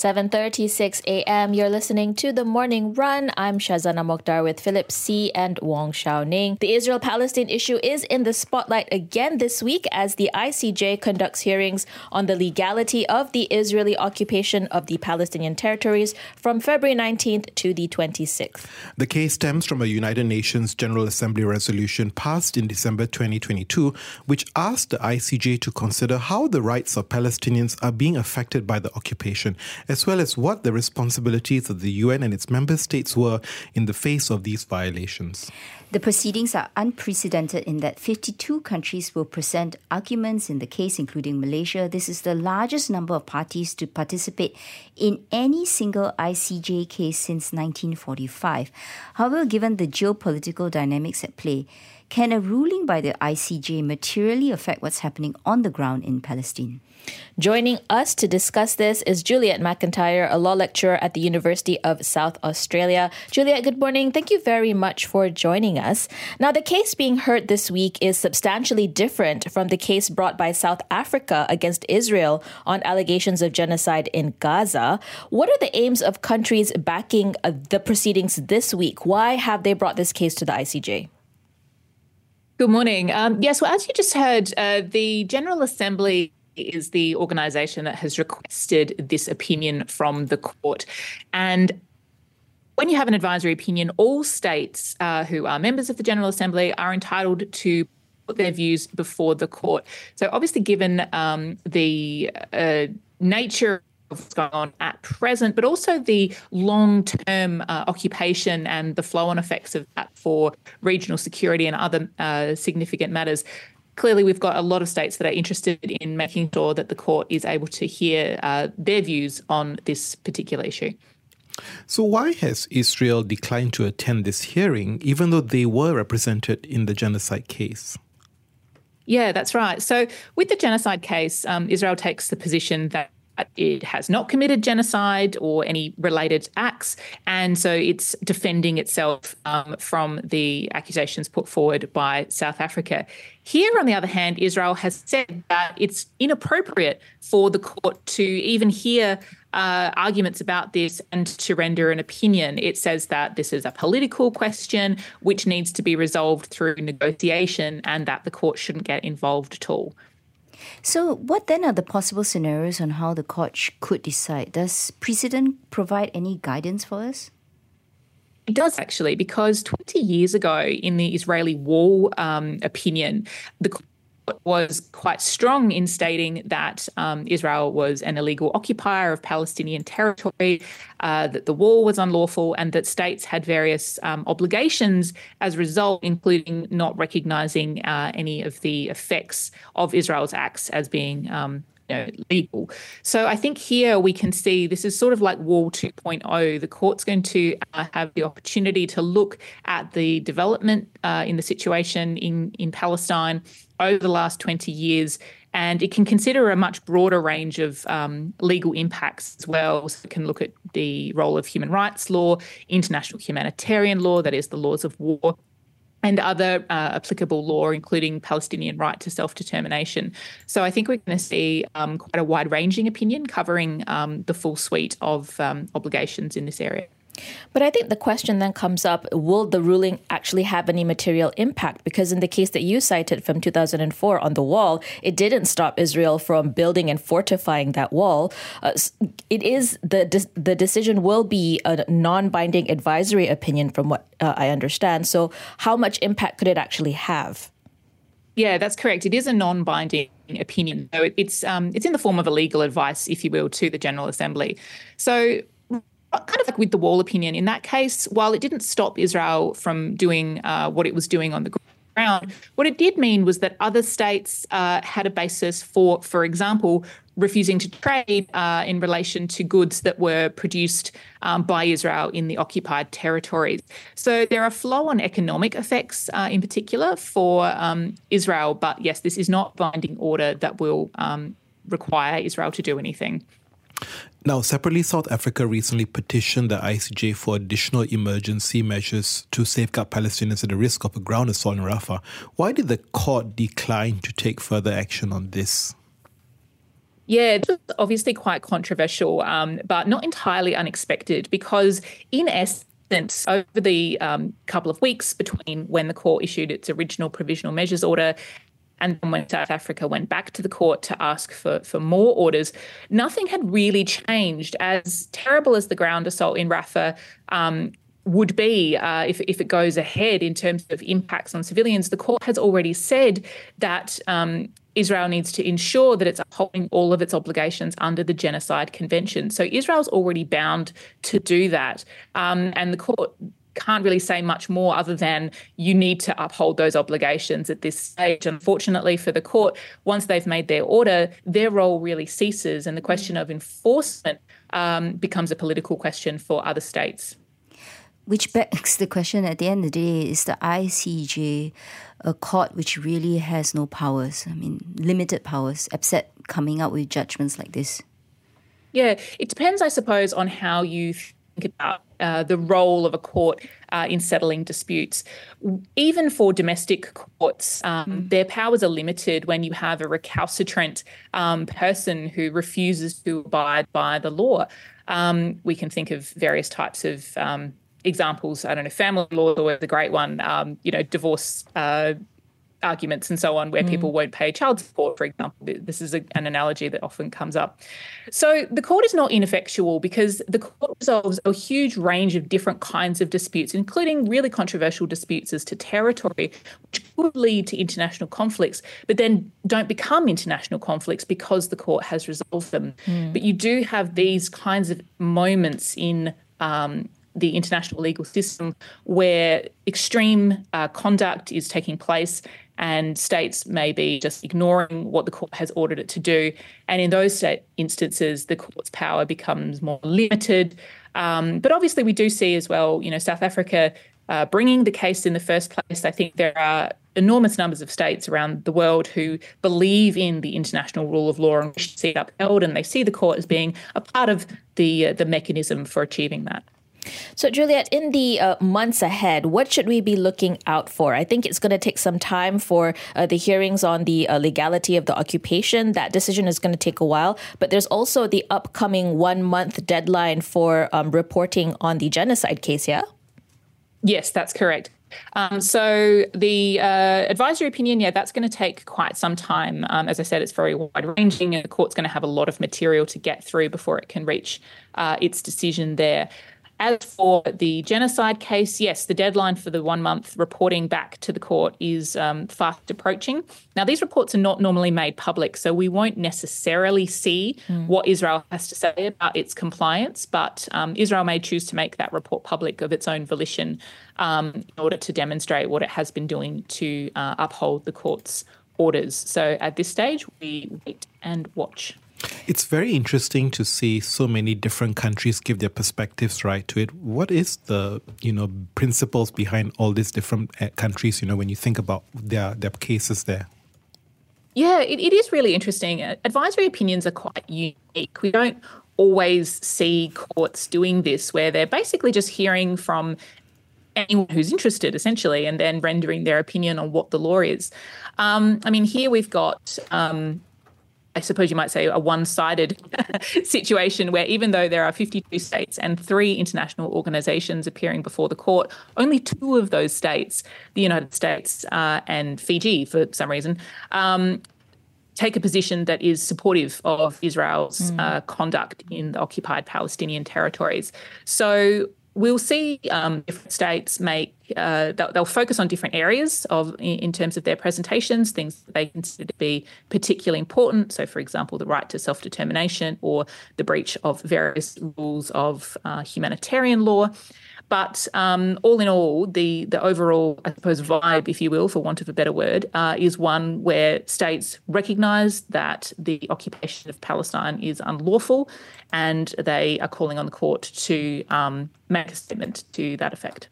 7:36 a.m. You're listening to the Morning Run. I'm Shazana Mokhtar with Philip See and Wong Shou Ning. The Israel-Palestine issue is in the spotlight again this week as the ICJ conducts hearings on the legality of the Israeli occupation of the Palestinian territories from February 19th to the 26th. The case stems from a United Nations General Assembly resolution passed in December 2022, which asked the ICJ to consider how the rights of Palestinians are being affected by the occupation as well as what the responsibilities of the UN and its member states were in the face of these violations. The proceedings are unprecedented in that 52 countries will present arguments in the case, including Malaysia. This is the largest number of parties to participate in any single ICJ case since 1945. However, given the geopolitical dynamics at play, can a ruling by the ICJ materially affect what's happening on the ground in Palestine? Joining us to discuss this is Juliette McIntyre, a law lecturer at the University of South Australia. Juliette, good morning. Thank you very much for joining us. Now, the case being heard this week is substantially different from the case brought by South Africa against Israel on allegations of genocide in Gaza. What are the aims of countries backing the proceedings this week? Why have they brought this case to the ICJ? Good morning. Um, yes, well, as you just heard, uh, the General Assembly is the organisation that has requested this opinion from the court. And when you have an advisory opinion, all states uh, who are members of the General Assembly are entitled to put their views before the court. So, obviously, given um, the uh, nature what's going on at present, but also the long term uh, occupation and the flow on effects of that for regional security and other uh, significant matters clearly we've got a lot of states that are interested in making sure that the court is able to hear uh, their views on this particular issue. So, why has Israel declined to attend this hearing, even though they were represented in the genocide case? Yeah, that's right. So, with the genocide case, um, Israel takes the position that it has not committed genocide or any related acts. And so it's defending itself um, from the accusations put forward by South Africa. Here, on the other hand, Israel has said that it's inappropriate for the court to even hear uh, arguments about this and to render an opinion. It says that this is a political question which needs to be resolved through negotiation and that the court shouldn't get involved at all. So, what then are the possible scenarios on how the court could decide? Does precedent provide any guidance for us? It does actually, because 20 years ago, in the Israeli wall um, opinion, the was quite strong in stating that um, Israel was an illegal occupier of Palestinian territory, uh, that the wall was unlawful, and that states had various um, obligations as a result, including not recognizing uh, any of the effects of Israel's acts as being um, know, legal. So I think here we can see this is sort of like Wall 2.0. The court's going to uh, have the opportunity to look at the development uh, in the situation in, in Palestine over the last 20 years. And it can consider a much broader range of um, legal impacts as well. So it can look at the role of human rights law, international humanitarian law, that is, the laws of war, and other uh, applicable law, including Palestinian right to self determination. So I think we're going to see um, quite a wide ranging opinion covering um, the full suite of um, obligations in this area. But I think the question then comes up will the ruling actually have any material impact? Because in the case that you cited from 2004 on the wall, it didn't stop Israel from building and fortifying that wall. Uh, it is the, the decision will be a non binding advisory opinion, from what uh, I understand. So, how much impact could it actually have? Yeah, that's correct. It is a non-binding opinion. So it's um, it's in the form of a legal advice, if you will, to the General Assembly. So kind of like with the wall opinion, in that case, while it didn't stop Israel from doing uh, what it was doing on the ground, what it did mean was that other states uh, had a basis for, for example, refusing to trade uh, in relation to goods that were produced um, by Israel in the occupied territories. So there are flow on economic effects uh, in particular for um, Israel, but yes, this is not binding order that will um, require Israel to do anything. Now, separately, South Africa recently petitioned the ICJ for additional emergency measures to safeguard Palestinians at the risk of a ground assault in Rafah. Why did the court decline to take further action on this? Yeah, it's obviously quite controversial, um, but not entirely unexpected because, in essence, over the um, couple of weeks between when the court issued its original provisional measures order and then when South Africa went back to the court to ask for, for more orders, nothing had really changed. As terrible as the ground assault in Rafah um, would be uh, if, if it goes ahead in terms of impacts on civilians, the court has already said that um, Israel needs to ensure that it's upholding all of its obligations under the Genocide Convention. So Israel's already bound to do that. Um, and the court can't really say much more other than you need to uphold those obligations at this stage. Unfortunately for the court, once they've made their order, their role really ceases, and the question of enforcement um, becomes a political question for other states. Which begs the question at the end of the day is the ICJ a court which really has no powers? I mean, limited powers, except coming up with judgments like this? Yeah, it depends, I suppose, on how you think about uh, the role of a court uh, in settling disputes. Even for domestic courts, um, mm. their powers are limited when you have a recalcitrant um, person who refuses to abide by the law. Um, we can think of various types of um, examples. I don't know, family law is a great one. Um, you know, divorce uh, arguments and so on where mm. people won't pay child support, for example. This is a, an analogy that often comes up. So the court is not ineffectual because the court resolves a huge range of different kinds of disputes, including really controversial disputes as to territory, which could lead to international conflicts, but then don't become international conflicts because the court has resolved them. Mm. But you do have these kinds of moments in um, the international legal system where extreme uh, conduct is taking place and states may be just ignoring what the court has ordered it to do. And in those instances, the court's power becomes more limited. Um, but obviously, we do see as well, you know, South Africa uh, bringing the case in the first place. I think there are enormous numbers of states around the world who believe in the international rule of law and wish to see it upheld, and they see the court as being a part of the uh, the mechanism for achieving that. So, Juliette, in the uh, months ahead, what should we be looking out for? I think it's going to take some time for uh, the hearings on the uh, legality of the occupation. That decision is going to take a while. But there's also the upcoming one month deadline for um, reporting on the genocide case, yeah? Yes, that's correct. Um, so the uh, advisory opinion, yeah, that's going to take quite some time. Um, as I said, it's very wide ranging, and the court's going to have a lot of material to get through before it can reach uh, its decision there. As for the genocide case, yes, the deadline for the one month reporting back to the court is um, fast approaching. Now, these reports are not normally made public, so we won't necessarily see mm. what Israel has to say about its compliance, but um, Israel may choose to make that report public of its own volition um, in order to demonstrate what it has been doing to uh, uphold the court's orders. So at this stage, we wait and watch. It's very interesting to see so many different countries give their perspectives right to it. What is the you know principles behind all these different eh, countries? You know, when you think about their their cases there. Yeah, it, it is really interesting. Advisory opinions are quite unique. We don't always see courts doing this, where they're basically just hearing from anyone who's interested, essentially, and then rendering their opinion on what the law is. Um, I mean, here we've got. Um, I suppose you might say, a one sided situation where even though there are 52 states and three international organizations appearing before the court, only two of those states, the United States uh, and Fiji for some reason, um, take a position that is supportive of Israel's mm. uh, conduct in the occupied Palestinian territories. So we'll see um, different states make uh, they'll, they'll, focus on different areas of in, terms of their presentations things that they consider to be particularly important so for example the right to self-determination or the breach of various rules of uh, humanitarian law but um, all in all, the the overall, I suppose, vibe, if you will, for want of a better word, uh, is one where states recognise that the occupation of Palestine is unlawful, and they are calling on the court to um, make a statement to that effect.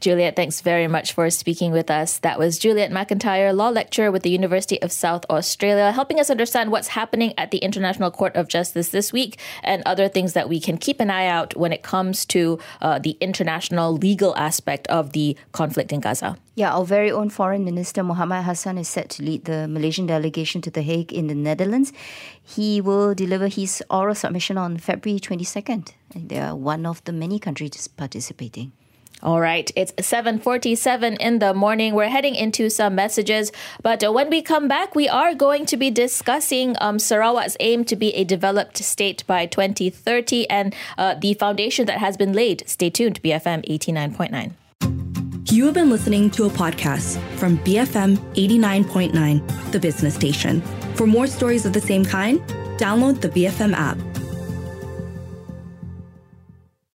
Juliette, thanks very much for speaking with us. That was Juliette McIntyre, law lecturer with the University of South Australia, helping us understand what's happening at the International Court of Justice this week and other things that we can keep an eye out when it comes to uh, the international legal aspect of the conflict in Gaza. Yeah, our very own Foreign Minister Mohamad Hasan is set to lead the Malaysian delegation to The Hague in the Netherlands. He will deliver his oral submission on February 22nd. And they are one of the many countries participating. All right, it's 7:47 in the morning. We're heading into some messages, but when we come back, we are going to be discussing um, Sarawak's aim to be a developed state by 2030 and uh, the foundation that has been laid. Stay tuned, BFM 89.9. You have been listening to a podcast from BFM 89.9, the business station. For more stories of the same kind, download the BFM app.